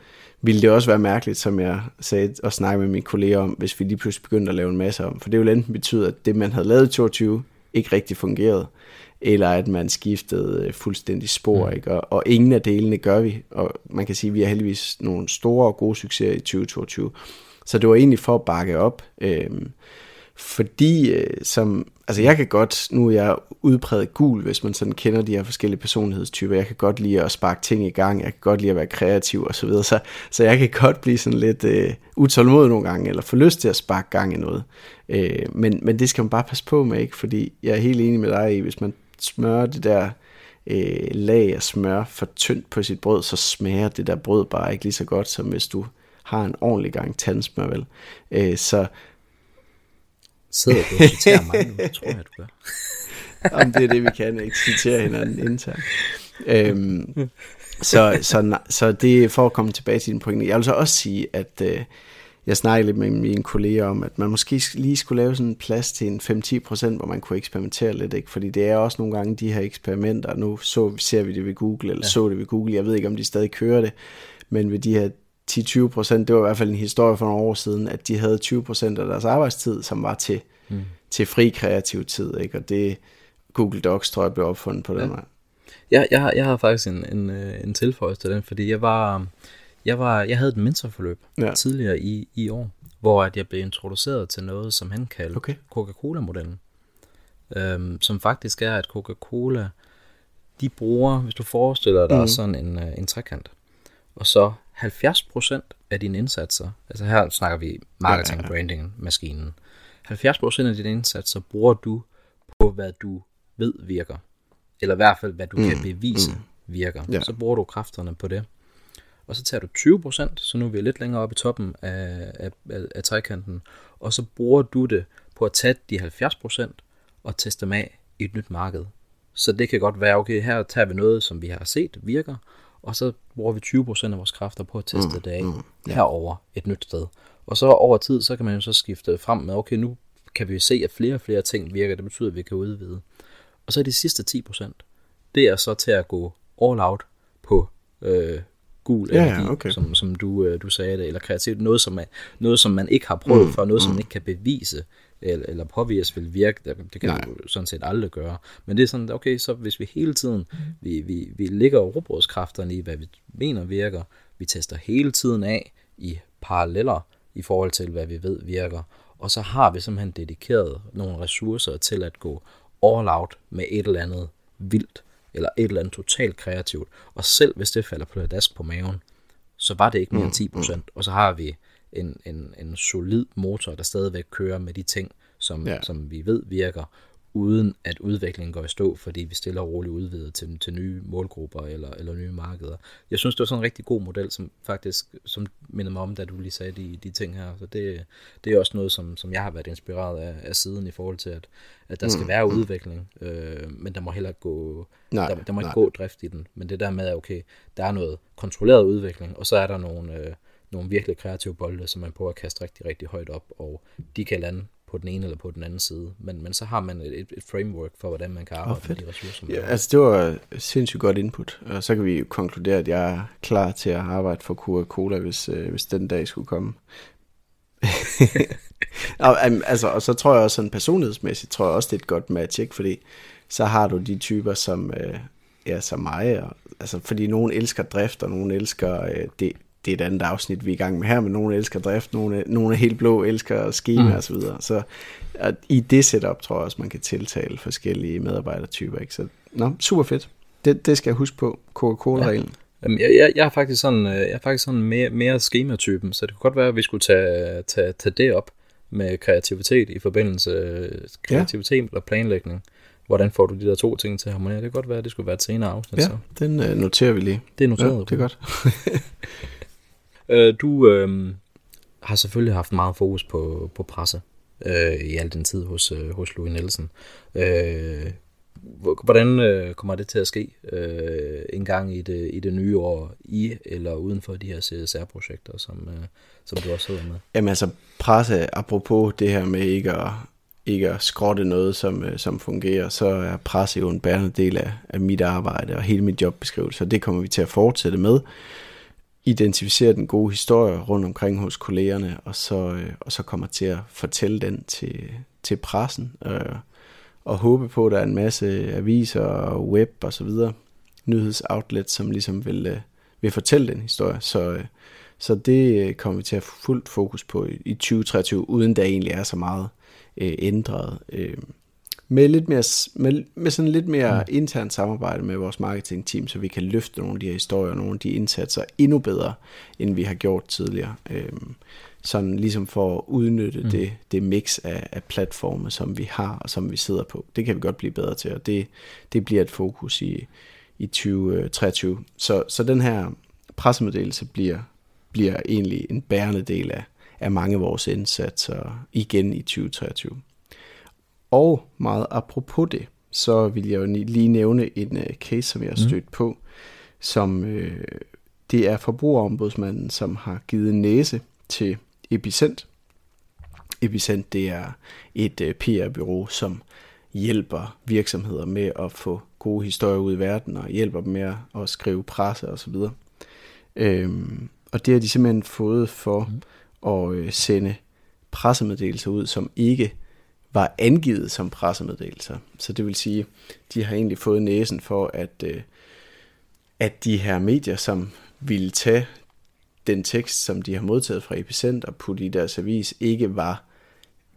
Speaker 2: ville det også være mærkeligt, som jeg sagde og snakke med mine kolleger om, hvis vi lige pludselig begyndte at lave en masse om. For det ville enten betyde, at det, man havde lavet i 2022, ikke rigtig fungerede, eller at man skiftede øh, fuldstændig spor, mm. ikke? Og, og ingen af delene gør vi, og man kan sige, at vi har heldigvis nogle store og gode succeser i 2022. Så det var egentlig for at bakke op, øh, fordi øh, som, altså jeg kan godt, nu er jeg udpræget gul, hvis man sådan kender de her forskellige personlighedstyper, jeg kan godt lide at sparke ting i gang, jeg kan godt lide at være kreativ og så videre, så, så jeg kan godt blive sådan lidt øh, utålmodig nogle gange, eller få lyst til at sparke gang i noget. Øh, men, men det skal man bare passe på med, ikke? fordi jeg er helt enig med dig i, hvis man smøre det der øh, lag af smør for tyndt på sit brød, så smager det der brød bare ikke lige så godt, som hvis du har en ordentlig gang tandsmør, vel? Øh, så...
Speaker 1: Sidder du og citerer mig nu, tror jeg, du gør.
Speaker 2: Om det er det, vi kan, ikke citere hinanden internt. Øhm, så, så, så det er for at komme tilbage til din pointe. Jeg vil så også sige, at øh, jeg snakkede lidt med mine kolleger om, at man måske lige skulle lave sådan en plads til en 5-10 procent, hvor man kunne eksperimentere lidt, ikke? fordi det er også nogle gange de her eksperimenter, nu så, ser vi det ved Google, eller ja. så det ved Google, jeg ved ikke, om de stadig kører det, men ved de her 10-20 procent, det var i hvert fald en historie for nogle år siden, at de havde 20 procent af deres arbejdstid, som var til, mm. til fri kreativ tid, ikke? og det Google Docs, tror jeg, blev opfundet på den ja. måde.
Speaker 1: Jeg, jeg, har, jeg har faktisk en, en, øh, en tilføjelse til den, fordi jeg var, jeg var, jeg havde et mentorforløb ja. tidligere i, i år, hvor at jeg blev introduceret til noget, som han kaldte okay. Coca-Cola-modellen. Øhm, som faktisk er, at Coca-Cola, de bruger, hvis du forestiller dig mm. sådan en, øh, en trekant, og så 70% af dine indsatser, altså her snakker vi marketing, ja, ja, ja. branding, maskinen, 70% af dine indsatser bruger du på, hvad du ved virker. Eller i hvert fald, hvad du mm. kan bevise mm. virker. Ja. Så bruger du kræfterne på det. Og så tager du 20%, så nu er vi lidt længere oppe i toppen af, af, af, af trekanten, og så bruger du det på at tage de 70% og teste dem af i et nyt marked. Så det kan godt være, okay, her tager vi noget, som vi har set virker, og så bruger vi 20% af vores kræfter på at teste mm, det af mm, yeah. herover et nyt sted. Og så over tid, så kan man jo så skifte frem med, okay, nu kan vi jo se, at flere og flere ting virker, det betyder, at vi kan udvide. Og så er de sidste 10%, det er så til at gå all out på øh, gul ja, energi, ja, okay. som, som du, øh, du sagde det, eller kreativt, noget som, er, noget, som man ikke har prøvet mm, før, noget, mm. som man ikke kan bevise, eller, eller påvise vil virke, det kan Nej. du sådan set aldrig gøre. Men det er sådan, okay, så hvis vi hele tiden, vi, vi, vi ligger råbrødskræfterne i, hvad vi mener virker, vi tester hele tiden af i paralleller i forhold til, hvad vi ved virker, og så har vi simpelthen dedikeret nogle ressourcer til at gå all out med et eller andet vildt, eller et eller andet totalt kreativt. Og selv hvis det falder på dask på maven, så var det ikke mere end 10%. Mm, mm. Og så har vi en, en, en solid motor, der stadigvæk kører med de ting, som, ja. som vi ved virker, uden at udviklingen går i stå, fordi vi stiller roligt udvider til, til nye målgrupper eller, eller nye markeder. Jeg synes, det var sådan en rigtig god model, som faktisk som minder mig om, da du lige sagde de, de ting her. Så det, det er også noget, som, som jeg har været inspireret af, af siden i forhold til, at, at der skal mm. være mm. udvikling, øh, men der må heller gå, nej, der, der må ikke nej. gå drift i den. Men det der med, at okay, der er noget kontrolleret udvikling, og så er der nogle, øh, nogle virkelig kreative bolde, som man prøver at kaste rigtig, rigtig højt op, og de kan lande på den ene eller på den anden side. Men, men så har man et, et framework for, hvordan man kan arbejde oh, med de ressourcer.
Speaker 2: Ja, altså det var sindssygt godt input. Og så kan vi konkludere, at jeg er klar til at arbejde for Coca-Cola, hvis, øh, hvis den dag skulle komme. og, altså, og så tror jeg også sådan personlighedsmæssigt, tror jeg også, det er et godt match, ikke? fordi så har du de typer, som, øh, ja, som mig, og, altså, fordi nogen elsker drift, og nogen elsker øh, det, det er et andet afsnit, vi er i gang med her, men nogle elsker drift, nogle, nogle er helt blå, elsker schema mm. og så videre. Så at i det setup tror jeg også, man kan tiltale forskellige medarbejdertyper. Ikke? Så no, super fedt. Det, det skal jeg huske på, Coca-Cola-reglen.
Speaker 1: Ja. jeg, jeg, jeg, er faktisk sådan, øh, jeg er faktisk sådan mere, mere schema-typen, så det kunne godt være, at vi skulle tage, tage, tage det op med kreativitet i forbindelse øh, kreativitet ja. eller planlægning. Hvordan får du de der to ting til at harmonere? Det kan godt være, at det skulle være et senere afsnit.
Speaker 2: Ja,
Speaker 1: så.
Speaker 2: den øh, noterer vi lige.
Speaker 1: Det er noteret. Ja,
Speaker 2: det er godt.
Speaker 1: Øh, du øh, har selvfølgelig haft meget fokus på, på presse øh, i al den tid hos, øh, hos Louis Nielsen. Øh, hvordan øh, kommer det til at ske øh, en gang i det, i det nye år, i eller uden for de her CSR-projekter, som, øh, som du også sidder med?
Speaker 2: Jamen altså, presse, apropos det her med ikke at, ikke at skrotte noget, som, øh, som fungerer, så er presse jo en bærende del af, af mit arbejde og hele mit jobbeskrivelse, og det kommer vi til at fortsætte med identificere den gode historie rundt omkring hos kollegerne, og så, øh, og så kommer til at fortælle den til, til pressen, øh, og håbe på, at der er en masse aviser og web og så videre, nyhedsoutlet, som ligesom vil, øh, vil fortælle den historie. Så, øh, så det øh, kommer vi til at få fuldt fokus på i, i 2023, uden der egentlig er så meget øh, ændret. Øh, med, lidt mere, med, med sådan lidt mere mm. internt samarbejde med vores marketingteam, så vi kan løfte nogle af de her historier, nogle af de indsatser endnu bedre, end vi har gjort tidligere. Øhm, sådan ligesom for at udnytte mm. det, det mix af, af platforme, som vi har og som vi sidder på. Det kan vi godt blive bedre til, og det, det bliver et fokus i, i 2023. Så, så den her pressemeddelelse bliver, bliver egentlig en bærende del af, af mange af vores indsatser igen i 2023. Og meget apropos det, så vil jeg jo lige nævne en uh, case, som jeg har stødt mm. på, som uh, det er forbrugerombudsmanden, som har givet næse til Epicent. Epicent det er et uh, PR-bureau, som hjælper virksomheder med at få gode historier ud i verden, og hjælper dem med at skrive presse osv. Øhm, og det har de simpelthen fået for mm. at øh, sende pressemeddelelser ud, som ikke var angivet som pressemeddelelser. Så det vil sige, de har egentlig fået næsen for, at, øh, at de her medier, som ville tage den tekst, som de har modtaget fra Epicent og putte i deres avis, ikke var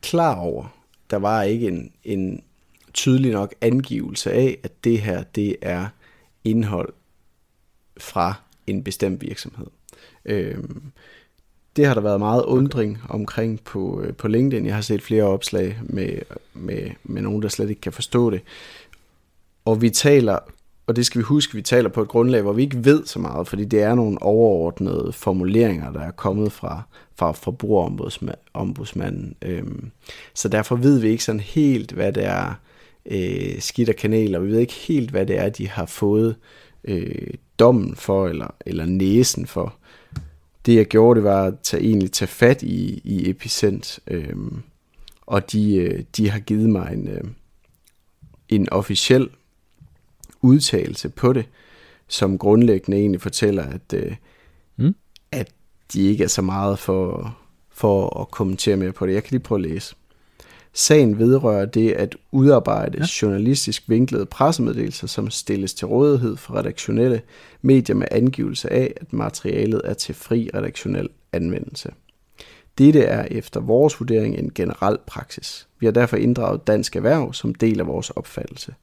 Speaker 2: klar over. Der var ikke en, en tydelig nok angivelse af, at det her det er indhold fra en bestemt virksomhed. Øhm, det har der været meget undring omkring på, øh, på LinkedIn. Jeg har set flere opslag med, med, med nogen, der slet ikke kan forstå det. Og vi taler, og det skal vi huske, vi taler på et grundlag, hvor vi ikke ved så meget, fordi det er nogle overordnede formuleringer, der er kommet fra, fra forbrugerombudsmanden. Øhm, så derfor ved vi ikke sådan helt, hvad det er, øh, skidt og kanel, og vi ved ikke helt, hvad det er, de har fået øh, dommen for, eller, eller næsen for. Det jeg gjorde, det var at tage, egentlig tage fat i, i Epicent, øh, og de, øh, de har givet mig en, øh, en officiel udtalelse på det, som grundlæggende egentlig fortæller, at, øh, mm. at de ikke er så meget for, for at kommentere mere på det. Jeg kan lige prøve at læse. Sagen vedrører det at udarbejde ja. journalistisk vinklede pressemeddelelser, som stilles til rådighed for redaktionelle medier med angivelse af, at materialet er til fri redaktionel anvendelse. Dette er efter vores vurdering en generel praksis. Vi har derfor inddraget Dansk Erhverv som del af vores opfattelse.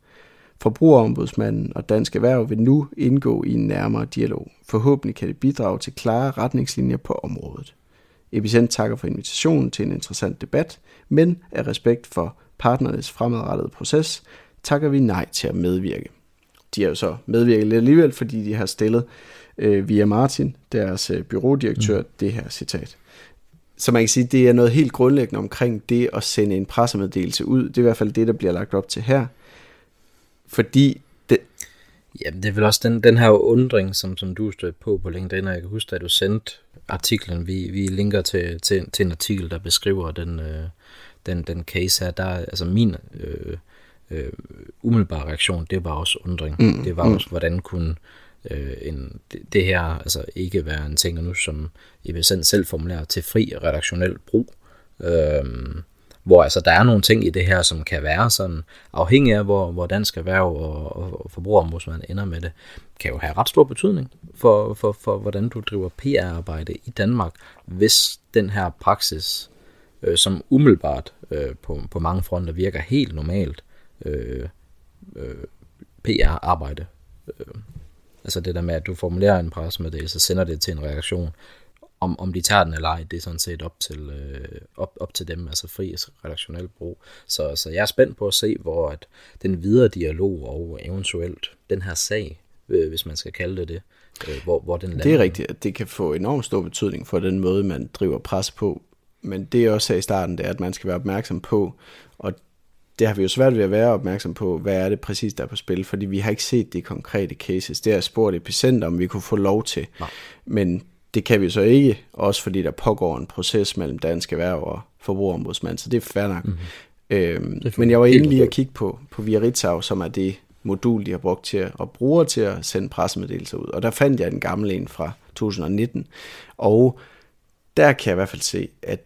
Speaker 2: Forbrugerombudsmanden og Dansk Erhverv vil nu indgå i en nærmere dialog. Forhåbentlig kan det bidrage til klare retningslinjer på området. Epicent takker for invitationen til en interessant debat, men af respekt for partnernes fremadrettede proces, takker vi nej til at medvirke. De har jo så medvirket lidt alligevel, fordi de har stillet øh, via Martin, deres øh, byrådirektør, mm. det her citat. Så man kan sige, det er noget helt grundlæggende omkring det at sende en pressemeddelelse ud. Det er i hvert fald det, der bliver lagt op til her. Fordi det...
Speaker 1: Jamen, det er vel også den, den her undring, som, som du stod på på LinkedIn, og jeg kan huske, at du sendte artiklen. Vi, vi linker til, til, til en artikel, der beskriver den, øh, den, den case her. Der, altså min øh, øh, umiddelbare reaktion, det var også undring. Mm, det var mm. også, hvordan kunne øh, en, det, det her altså ikke være en ting, nu som IBSN selv formulerer til fri redaktionel brug. Øh, hvor altså der er nogle ting i det her, som kan være sådan, afhængig af hvor, hvor dansk erhverv og, og, og forbrugerombudsmanden ender med det, kan jo have ret stor betydning for, for, for hvordan du driver PR-arbejde i Danmark, hvis den her praksis, øh, som umiddelbart øh, på, på mange fronter virker helt normalt, øh, øh, PR-arbejde. Øh, altså det der med, at du formulerer en pressemeddelelse, sender det til en reaktion, om, om de tager den eller ej, det er sådan set op til, øh, op, op til dem, altså fri redaktionel brug. Så, så jeg er spændt på at se, hvor at den videre dialog og eventuelt den her sag, øh, hvis man skal kalde det det, øh, hvor, hvor den lander.
Speaker 2: Det er rigtigt, at det kan få enormt stor betydning for den måde, man driver pres på. Men det jeg også sagde i starten, det er, at man skal være opmærksom på, og det har vi jo svært ved at være opmærksom på, hvad er det præcis, der er på spil, fordi vi har ikke set de konkrete cases. Det har spurgt Epicenter, om vi kunne få lov til. Nej. Men det kan vi så ikke, også fordi der pågår en proces mellem dansk erhverv og forbrugerombudsmand, så det er fair nok. Mm-hmm. Øhm, men jeg var inde lige at kigge på, på Via Ritzau, som er det modul, de har brugt til at, og bruger til at sende pressemeddelelser ud. Og der fandt jeg en gammel en fra 2019, og der kan jeg i hvert fald se, at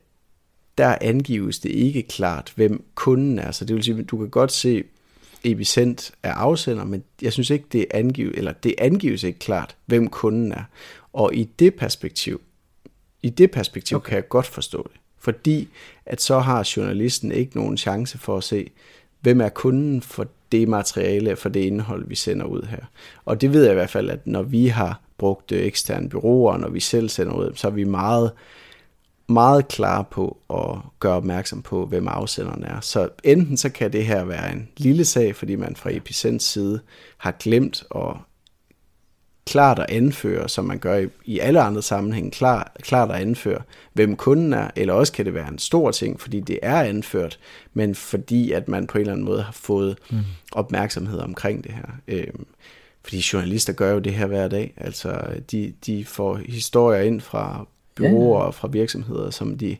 Speaker 2: der angives det ikke klart, hvem kunden er. Så det vil sige, at du kan godt se, Epicent er afsender, men jeg synes ikke, det angives, eller det angives ikke klart, hvem kunden er. Og i det perspektiv, i det perspektiv okay. kan jeg godt forstå det. Fordi at så har journalisten ikke nogen chance for at se, hvem er kunden for det materiale, for det indhold, vi sender ud her. Og det ved jeg i hvert fald, at når vi har brugt øh, eksterne byråer, når vi selv sender ud, så er vi meget, meget klar på at gøre opmærksom på, hvem afsenderen er. Så enten så kan det her være en lille sag, fordi man fra Epicents side har glemt at klart at anføre, som man gør i, i alle andre sammenhænge, klar, klart at anføre, hvem kunden er, eller også kan det være en stor ting, fordi det er anført, men fordi at man på en eller anden måde har fået mm. opmærksomhed omkring det her. Øhm, fordi journalister gør jo det her hver dag, altså de, de får historier ind fra byråer og fra virksomheder, som de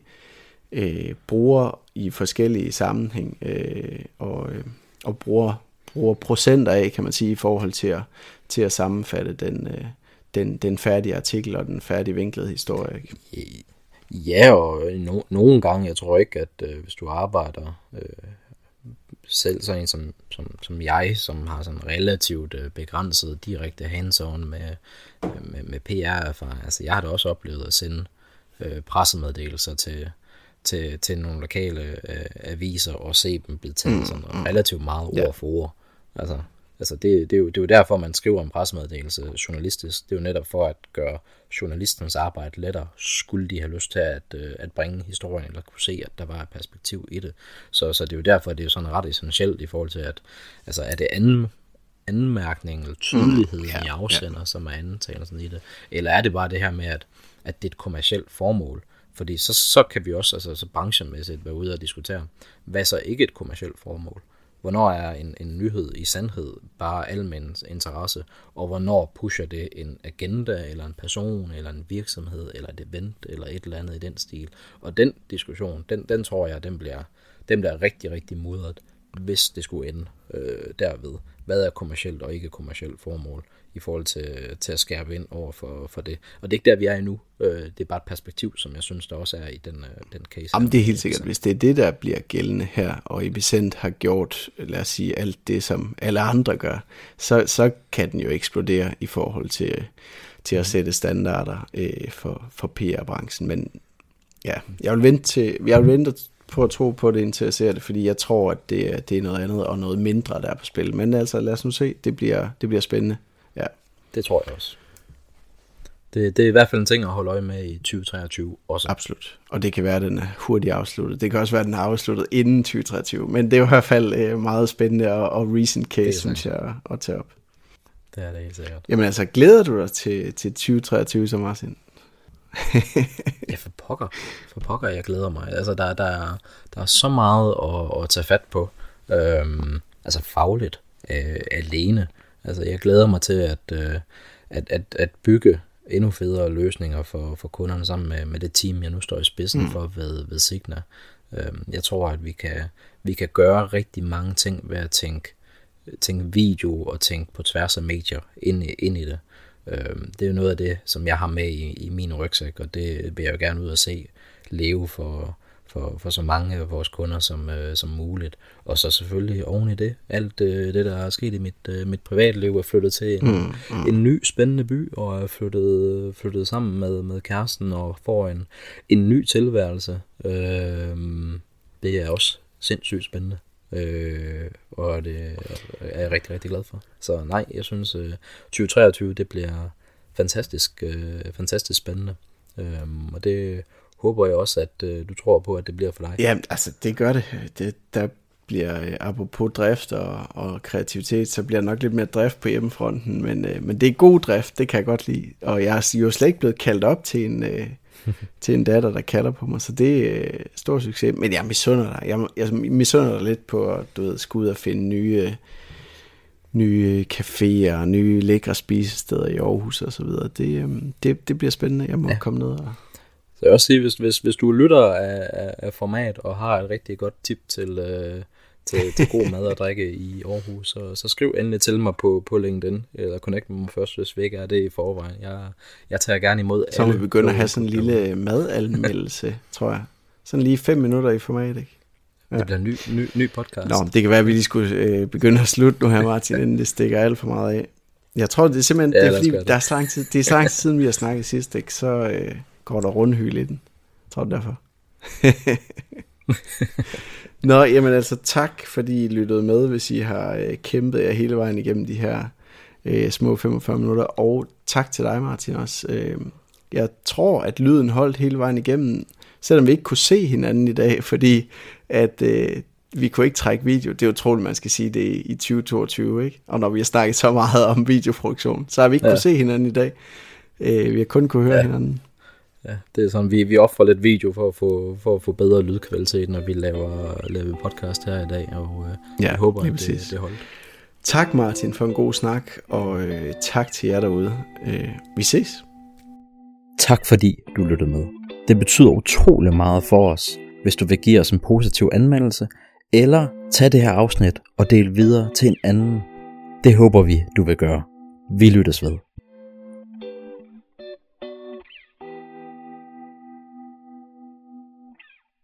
Speaker 2: øh, bruger i forskellige sammenhæng, øh, og, øh, og bruger bruger procenter af, kan man sige, i forhold til at, til at sammenfatte den, øh, den, den færdige artikel og den færdige vinklede historie. Ikke?
Speaker 1: Ja, og no, nogle gange, jeg tror ikke, at øh, hvis du arbejder øh, selv sådan en som, som, som jeg, som har sådan relativt øh, begrænset direkte hands-on med, med, med PR-erfaring, altså jeg har da også oplevet at sende øh, pressemeddelelser til, til, til nogle lokale øh, aviser og se dem blive taget mm, sådan relativt meget ord ja. for ord. Altså, altså det, det, er jo, det er jo derfor, man skriver en pressemeddelelse journalistisk. Det er jo netop for at gøre journalistens arbejde lettere, skulle de have lyst til at, øh, at bringe historien, eller kunne se, at der var et perspektiv i det. Så, så det er jo derfor, det er sådan ret essentielt i forhold til, at altså, er det anden, anmærkning eller tydelighed mm, yeah, i afsender, yeah. som er sådan i det? Eller er det bare det her med, at, at det er et kommersielt formål? Fordi så, så kan vi også altså, så branchemæssigt være ude og diskutere, hvad så ikke et kommersielt formål? Hvornår er en, en nyhed i sandhed bare almindelig interesse, og hvornår pusher det en agenda, eller en person, eller en virksomhed, eller et event, eller et eller andet i den stil. Og den diskussion, den, den tror jeg, den bliver, den bliver rigtig, rigtig mudret, hvis det skulle ende øh, derved. Hvad er kommercielt og ikke kommercielt formål? I forhold til, til at skærpe ind over for, for det. Og det er ikke der, vi er endnu. Øh, det er bare et perspektiv, som jeg synes, der også er i den, øh, den case.
Speaker 2: Jamen, det er helt sikkert. Hvis det er det, der bliver gældende her, og Epicent har gjort, lad os sige, alt det, som alle andre gør, så, så kan den jo eksplodere i forhold til, til at sætte standarder øh, for, for PR-branchen. Men ja, jeg vil vente, til, jeg vil vente på at tro på det, indtil jeg ser det, fordi jeg tror, at det, det er noget andet og noget mindre, der er på spil. Men altså, lad os nu se. Det bliver, det bliver spændende.
Speaker 1: Det tror jeg også. Det, det er i hvert fald en ting at holde øje med i 2023 også.
Speaker 2: Absolut. Og det kan være, at den er hurtigt afsluttet. Det kan også være, at den er afsluttet inden 2023. Men det er i hvert fald øh, meget spændende og, og recent case, synes jeg, at tage op.
Speaker 1: Det er det helt sikkert.
Speaker 2: Jamen altså, glæder du dig til, til 2023 så Martin?
Speaker 1: ja, for pokker. For pokker, jeg glæder mig. Altså, der, der, er, der er så meget at, at tage fat på. Øhm, altså fagligt. Øh, alene. Altså, jeg glæder mig til at, øh, at, at, at bygge endnu federe løsninger for, for kunderne sammen med, med det team, jeg nu står i spidsen mm. for ved, ved Signa. Øh, jeg tror, at vi kan, vi kan gøre rigtig mange ting ved at tænke, tænke video og tænke på tværs af medier ind i, ind i det. Øh, det er jo noget af det, som jeg har med i, i min rygsæk, og det vil jeg jo gerne ud og se leve for, for, for så mange af vores kunder som, øh, som muligt. Og så selvfølgelig oven i det, alt øh, det, der er sket i mit, øh, mit privatliv, er flyttet til en, mm, mm. en ny spændende by, og er flyttet, flyttet sammen med, med kæresten og får en, en ny tilværelse. Øh, det er også sindssygt spændende. Øh, og det er jeg rigtig, rigtig glad for. Så nej, jeg synes, øh, 2023, det bliver fantastisk, øh, fantastisk spændende. Øh, og det håber jeg også, at øh, du tror på, at det bliver for dig.
Speaker 2: Ja, altså det gør det. det der bliver, øh, apropos drift og, og kreativitet, så bliver der nok lidt mere drift på hjemmefronten, men, øh, men det er god drift, det kan jeg godt lide. Og jeg er jo slet ikke blevet kaldt op til en, øh, til en datter, der kalder på mig, så det er øh, stor succes. Men jeg misunder dig. Jeg, jeg misunder dig lidt på at du ved, skulle ud og finde nye, nye caféer, nye lækre spisesteder i Aarhus og så videre. Det, øh, det, det bliver spændende. Jeg må ja. komme ned og
Speaker 1: jeg vil også sige, hvis, hvis, hvis du lytter af, af, af format og har et rigtig godt tip til, øh, til, til god mad og drikke i Aarhus, så, så skriv endelig til mig på, på LinkedIn, eller connect med mig først, hvis vi ikke er det i forvejen. Jeg, jeg tager gerne imod
Speaker 2: Så vi begynder at have sådan en lille madanmeldelse, tror jeg. Sådan lige fem minutter i format, ikke?
Speaker 1: Ja. Det bliver en ny, ny, ny podcast.
Speaker 2: Nå, det kan være, at vi lige skulle øh, begynde at slutte nu her, Martin, inden det stikker alt for meget af. Jeg tror, det er simpelthen, ja, det er, fordi, det. der er så lang tid, det er så lang tid siden, vi har snakket sidst, ikke? Så, øh, går der rundhyl i den. Jeg tror det derfor. Nå, jamen altså tak, fordi I lyttede med, hvis I har øh, kæmpet jer hele vejen igennem de her øh, små 45 minutter. Og tak til dig, Martin, også. Øh, jeg tror, at lyden holdt hele vejen igennem, selvom vi ikke kunne se hinanden i dag, fordi at øh, vi kunne ikke trække video. Det er utroligt, man skal sige det i 2022, ikke? Og når vi har snakket så meget om videoproduktion, så har vi ikke ja. kunne se hinanden i dag. Øh, vi har kun kunne høre ja. hinanden.
Speaker 1: Ja, det er sådan, vi, vi offrer lidt video for at få, for at få bedre lydkvalitet, når vi laver, laver podcast her i dag, og øh, ja, jeg håber, at det, det holdt.
Speaker 2: Tak Martin for en god snak, og øh, tak til jer derude. Øh, vi ses.
Speaker 1: Tak fordi du lyttede med. Det betyder utrolig meget for os, hvis du vil give os en positiv anmeldelse, eller tage det her afsnit og dele videre til en anden. Det håber vi, du vil gøre. Vi lyttes ved.